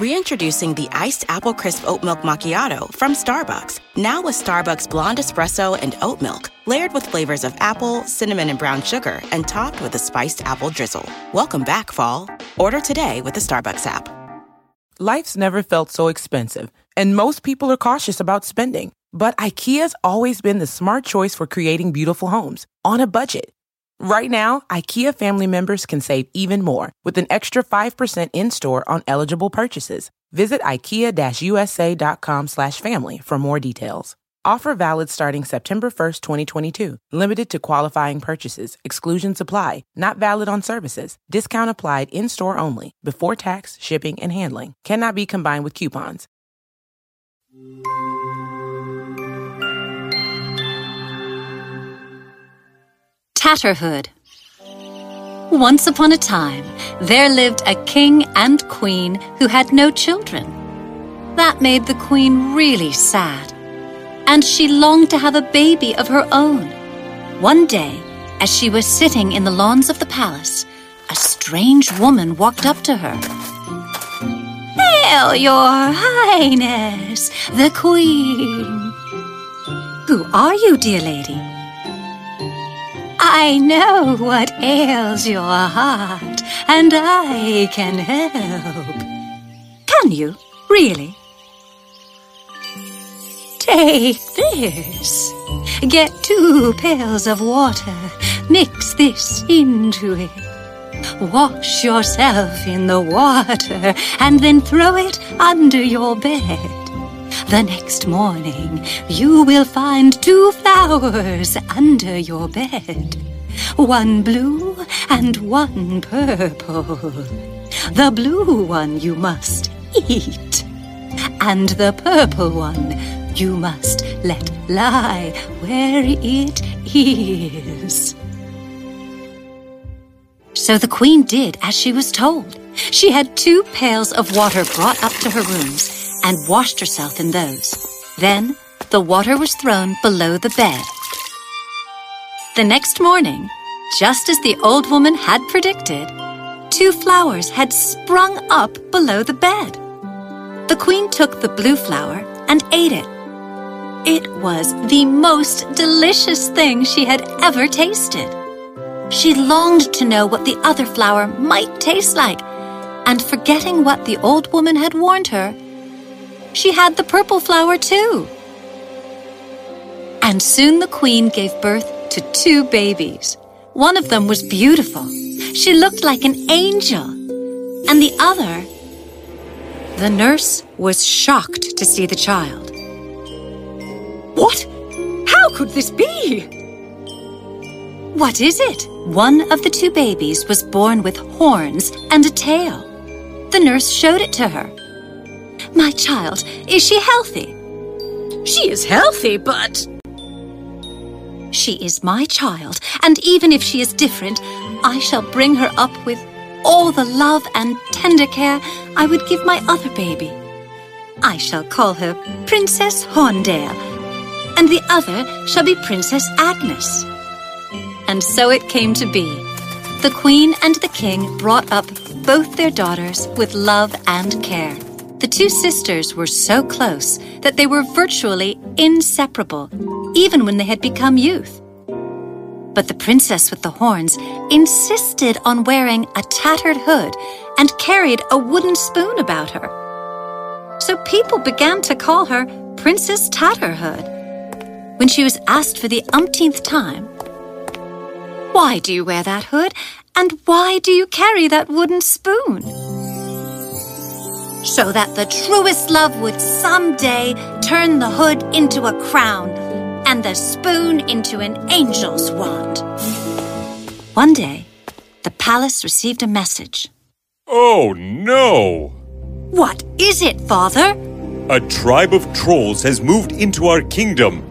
Reintroducing the iced apple crisp oat milk macchiato from Starbucks. Now with Starbucks blonde espresso and oat milk, layered with flavors of apple, cinnamon, and brown sugar, and topped with a spiced apple drizzle. Welcome back, fall. Order today with the Starbucks app. Life's never felt so expensive, and most people are cautious about spending. But IKEA's always been the smart choice for creating beautiful homes on a budget. Right now, IKEA family members can save even more with an extra 5% in-store on eligible purchases. Visit ikea-usa.com slash family for more details. Offer valid starting September 1st, 2022. Limited to qualifying purchases. Exclusions apply. Not valid on services. Discount applied in-store only. Before tax, shipping, and handling. Cannot be combined with coupons. Once upon a time, there lived a king and queen who had no children. That made the queen really sad, and she longed to have a baby of her own. One day, as she was sitting in the lawns of the palace, a strange woman walked up to her. Hail, your highness, the queen. Who are you, dear lady? I know what ails your heart, and I can help. Can you, really? Take this. Get two pails of water, mix this into it. Wash yourself in the water, and then throw it under your bed. The next morning, you will find two flowers under your bed. One blue and one purple. The blue one you must eat. And the purple one you must let lie where it is. So the queen did as she was told. She had two pails of water brought up to her rooms and washed herself in those. Then the water was thrown below the bed. The next morning, just as the old woman had predicted, two flowers had sprung up below the bed. The queen took the blue flower and ate it. It was the most delicious thing she had ever tasted. She longed to know what the other flower might taste like, and forgetting what the old woman had warned her, she had the purple flower too. And soon the queen gave birth to two babies. One of them was beautiful. She looked like an angel. And the other, the nurse was shocked to see the child. What? How could this be? What is it? One of the two babies was born with horns and a tail. The nurse showed it to her. My child, is she healthy? She is healthy, but. She is my child, and even if she is different, I shall bring her up with all the love and tender care I would give my other baby. I shall call her Princess Horndale, and the other shall be Princess Agnes. And so it came to be. The Queen and the King brought up both their daughters with love and care. The two sisters were so close that they were virtually inseparable, even when they had become youth. But the princess with the horns insisted on wearing a tattered hood and carried a wooden spoon about her. So people began to call her Princess Tatterhood. when she was asked for the umpteenth time, Why do you wear that hood? And why do you carry that wooden spoon? So that the truest love would someday turn the hood into a crown and the spoon into an angel's wand. One day, the palace received a message. Oh no! What is it, Father? A tribe of trolls has moved into our kingdom.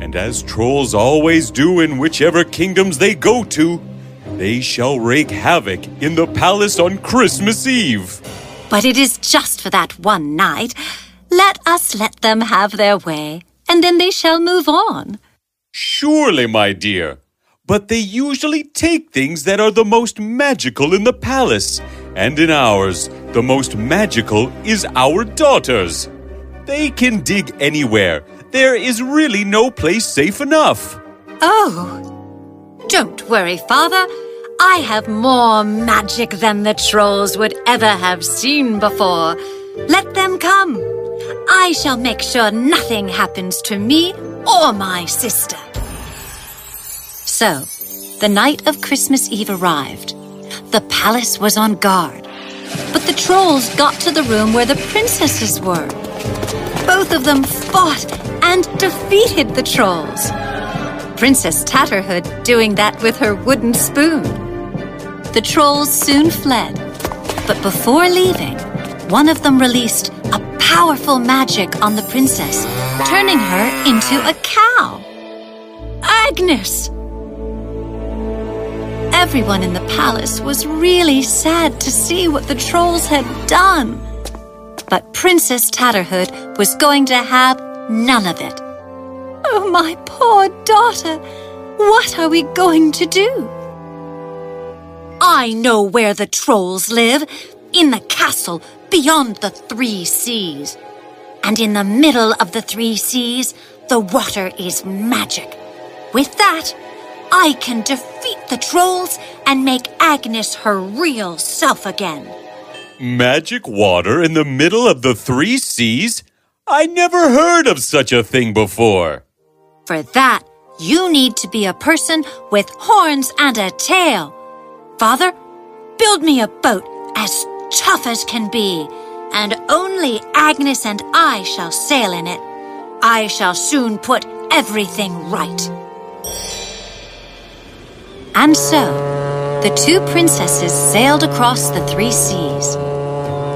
And as trolls always do in whichever kingdoms they go to, they shall wreak havoc in the palace on Christmas Eve. But it is just for that one night. Let us let them have their way, and then they shall move on. Surely, my dear. But they usually take things that are the most magical in the palace. And in ours, the most magical is our daughters. They can dig anywhere. There is really no place safe enough. Oh, don't worry, Father. I have more magic than the trolls would ever have seen before. Let them come. I shall make sure nothing happens to me or my sister. So, the night of Christmas Eve arrived. The palace was on guard. But the trolls got to the room where the princesses were. Both of them fought and defeated the trolls. Princess Tatterhood doing that with her wooden spoon. The trolls soon fled, but before leaving, one of them released a powerful magic on the princess, turning her into a cow. Agnes! Everyone in the palace was really sad to see what the trolls had done. But Princess Tatterhood was going to have none of it. Oh, my poor daughter! What are we going to do? I know where the trolls live in the castle beyond the three seas. And in the middle of the three seas, the water is magic. With that, I can defeat the trolls and make Agnes her real self again. Magic water in the middle of the three seas? I never heard of such a thing before. For that, you need to be a person with horns and a tail. Father, build me a boat as tough as can be, and only Agnes and I shall sail in it. I shall soon put everything right. And so, the two princesses sailed across the three seas.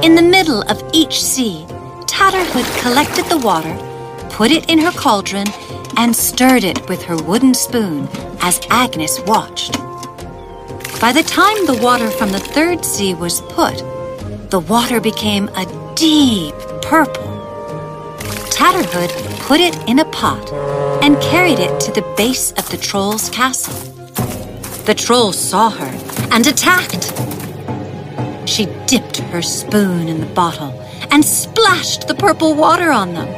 In the middle of each sea, Tatterhood collected the water, put it in her cauldron, and stirred it with her wooden spoon as Agnes watched. By the time the water from the third sea was put, the water became a deep purple. Tatterhood put it in a pot and carried it to the base of the troll's castle. The troll saw her and attacked. She dipped her spoon in the bottle and splashed the purple water on them.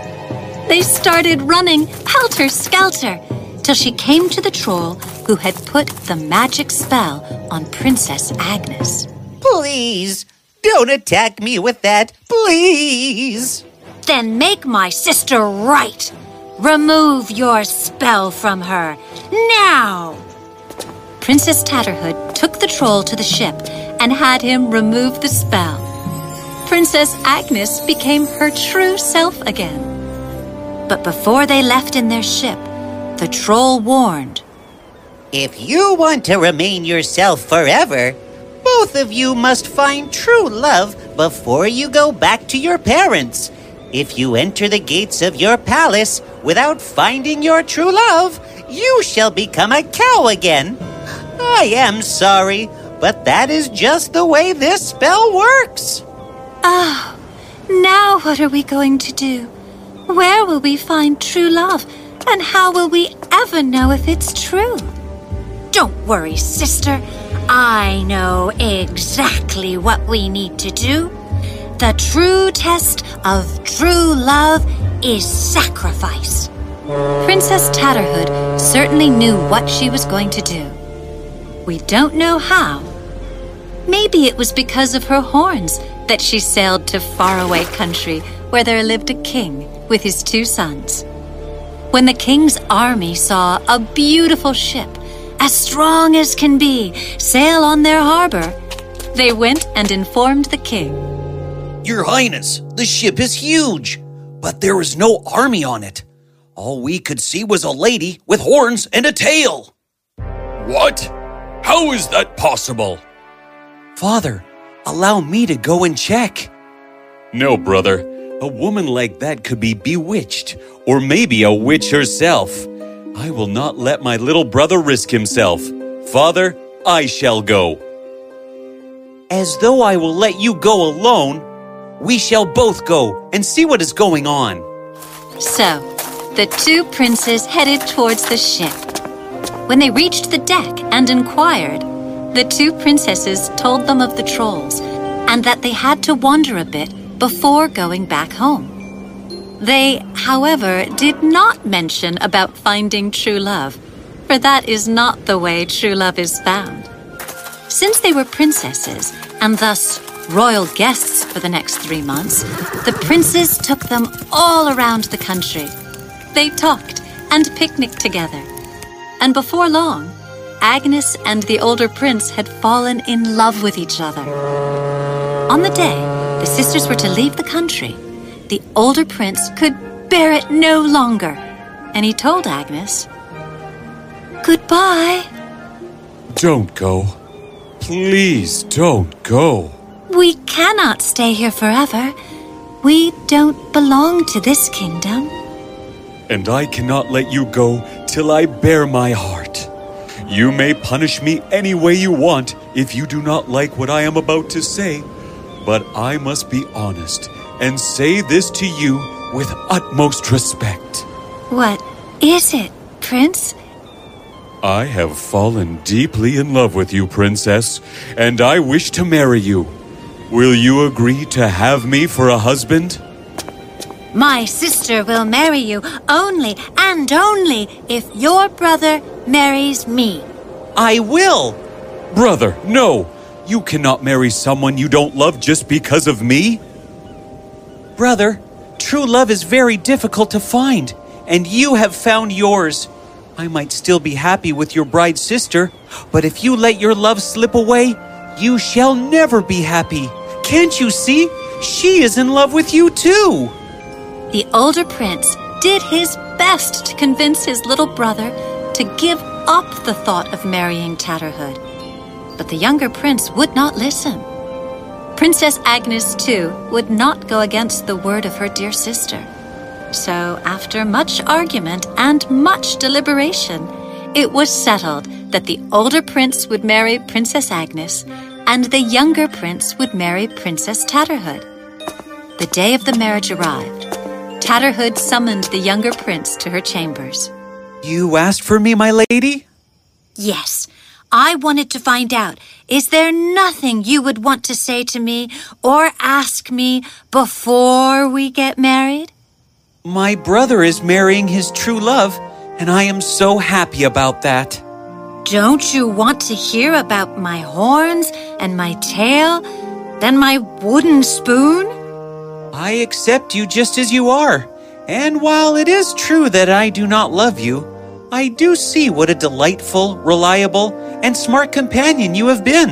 They started running helter skelter till she came to the troll who had put the magic spell on Princess Agnes. Please, don't attack me with that, please. Then make my sister right. Remove your spell from her. Now! Princess Tatterhood took the troll to the ship and had him remove the spell. Princess Agnes became her true self again. But before they left in their ship, the troll warned. If you want to remain yourself forever, both of you must find true love before you go back to your parents. If you enter the gates of your palace without finding your true love, you shall become a cow again. I am sorry, but that is just the way this spell works. Oh, now what are we going to do? Where will we find true love? And how will we ever know if it's true? Don't worry, sister. I know exactly what we need to do. The true test of true love is sacrifice. Princess Tatterhood certainly knew what she was going to do. We don't know how. Maybe it was because of her horns that she sailed to faraway country where there lived a king with his two sons. When the king's army saw a beautiful ship, as strong as can be, sail on their harbor, they went and informed the king. Your Highness, the ship is huge, but there is no army on it. All we could see was a lady with horns and a tail. What? How is that possible? Father, allow me to go and check. No, brother. A woman like that could be bewitched, or maybe a witch herself. I will not let my little brother risk himself. Father, I shall go. As though I will let you go alone, we shall both go and see what is going on. So, the two princes headed towards the ship. When they reached the deck and inquired, the two princesses told them of the trolls and that they had to wander a bit before going back home. They, however, did not mention about finding true love, for that is not the way true love is found. Since they were princesses and thus royal guests for the next three months, the princes took them all around the country. They talked and picnicked together. And before long, Agnes and the older prince had fallen in love with each other. On the day the sisters were to leave the country, the older prince could bear it no longer, and he told Agnes, Goodbye. Don't go. Please don't go. We cannot stay here forever. We don't belong to this kingdom. And I cannot let you go till I bare my heart. You may punish me any way you want if you do not like what I am about to say, but I must be honest and say this to you with utmost respect. What is it, Prince? I have fallen deeply in love with you, Princess, and I wish to marry you. Will you agree to have me for a husband? My sister will marry you only and only if your brother marries me. I will. Brother, no! You cannot marry someone you don't love just because of me. Brother, true love is very difficult to find, and you have found yours. I might still be happy with your bride sister, but if you let your love slip away, you shall never be happy. Can't you see? She is in love with you too. The older prince did his best to convince his little brother to give up the thought of marrying Tatterhood. But the younger prince would not listen. Princess Agnes, too, would not go against the word of her dear sister. So, after much argument and much deliberation, it was settled that the older prince would marry Princess Agnes and the younger prince would marry Princess Tatterhood. The day of the marriage arrived. Tatterhood summoned the younger prince to her chambers. You asked for me, my lady? Yes, I wanted to find out is there nothing you would want to say to me or ask me before we get married? My brother is marrying his true love, and I am so happy about that. Don't you want to hear about my horns and my tail, then my wooden spoon? I accept you just as you are. And while it is true that I do not love you, I do see what a delightful, reliable, and smart companion you have been.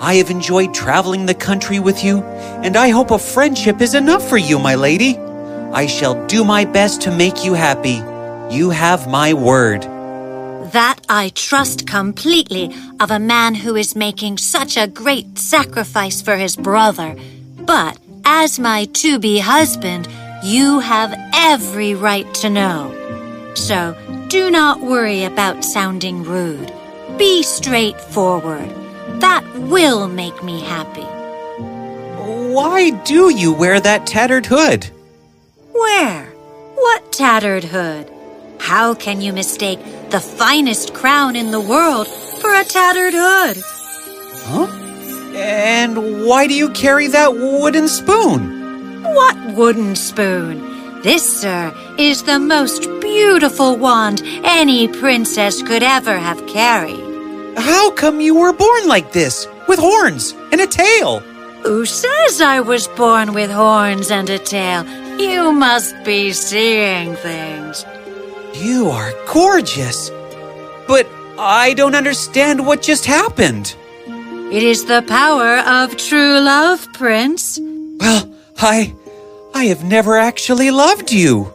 I have enjoyed traveling the country with you, and I hope a friendship is enough for you, my lady. I shall do my best to make you happy. You have my word. That I trust completely of a man who is making such a great sacrifice for his brother. But as my to be husband, you have every right to know. So do not worry about sounding rude. Be straightforward. That will make me happy. Why do you wear that tattered hood? Where? What tattered hood? How can you mistake the finest crown in the world for a tattered hood? Huh? And why do you carry that wooden spoon? What wooden spoon? This, sir, is the most beautiful wand any princess could ever have carried. How come you were born like this, with horns and a tail? Who says I was born with horns and a tail? You must be seeing things. You are gorgeous. But I don't understand what just happened. It is the power of true love, Prince. Well, I. I have never actually loved you.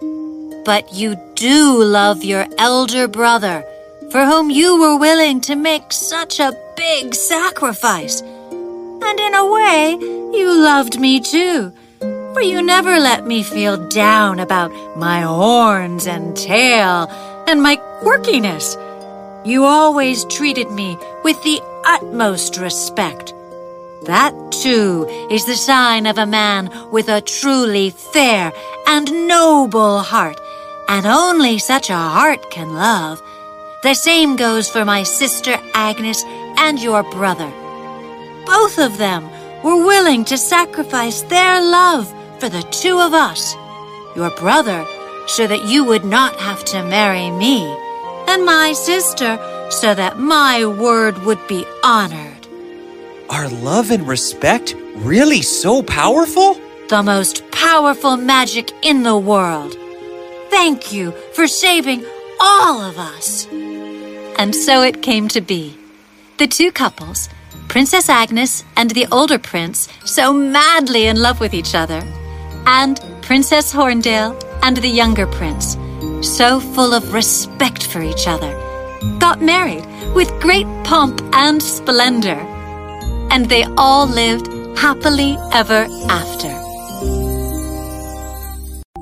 But you do love your elder brother, for whom you were willing to make such a big sacrifice. And in a way, you loved me too, for you never let me feel down about my horns and tail and my quirkiness. You always treated me with the utmost respect. That, too, is the sign of a man with a truly fair and noble heart, and only such a heart can love. The same goes for my sister Agnes and your brother. Both of them were willing to sacrifice their love for the two of us. Your brother, so that you would not have to marry me, and my sister, so that my word would be honored. Are love and respect really so powerful? The most powerful magic in the world. Thank you for saving all of us. And so it came to be. The two couples, Princess Agnes and the older prince, so madly in love with each other, and Princess Horndale and the younger prince, so full of respect for each other, got married with great pomp and splendor. And they all lived happily ever after.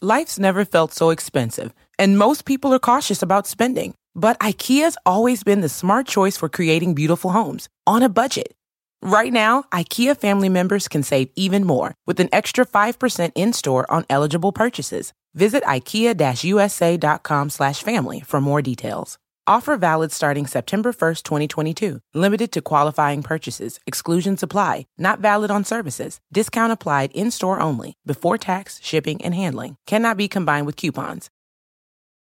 Life's never felt so expensive, and most people are cautious about spending. But IKEA's always been the smart choice for creating beautiful homes on a budget. Right now, IKEA family members can save even more with an extra 5% in-store on eligible purchases. Visit ikea-usa.com/family for more details. Offer valid starting September 1st, 2022. Limited to qualifying purchases. Exclusions apply. Not valid on services. Discount applied in-store only. Before tax, shipping, and handling. Cannot be combined with coupons.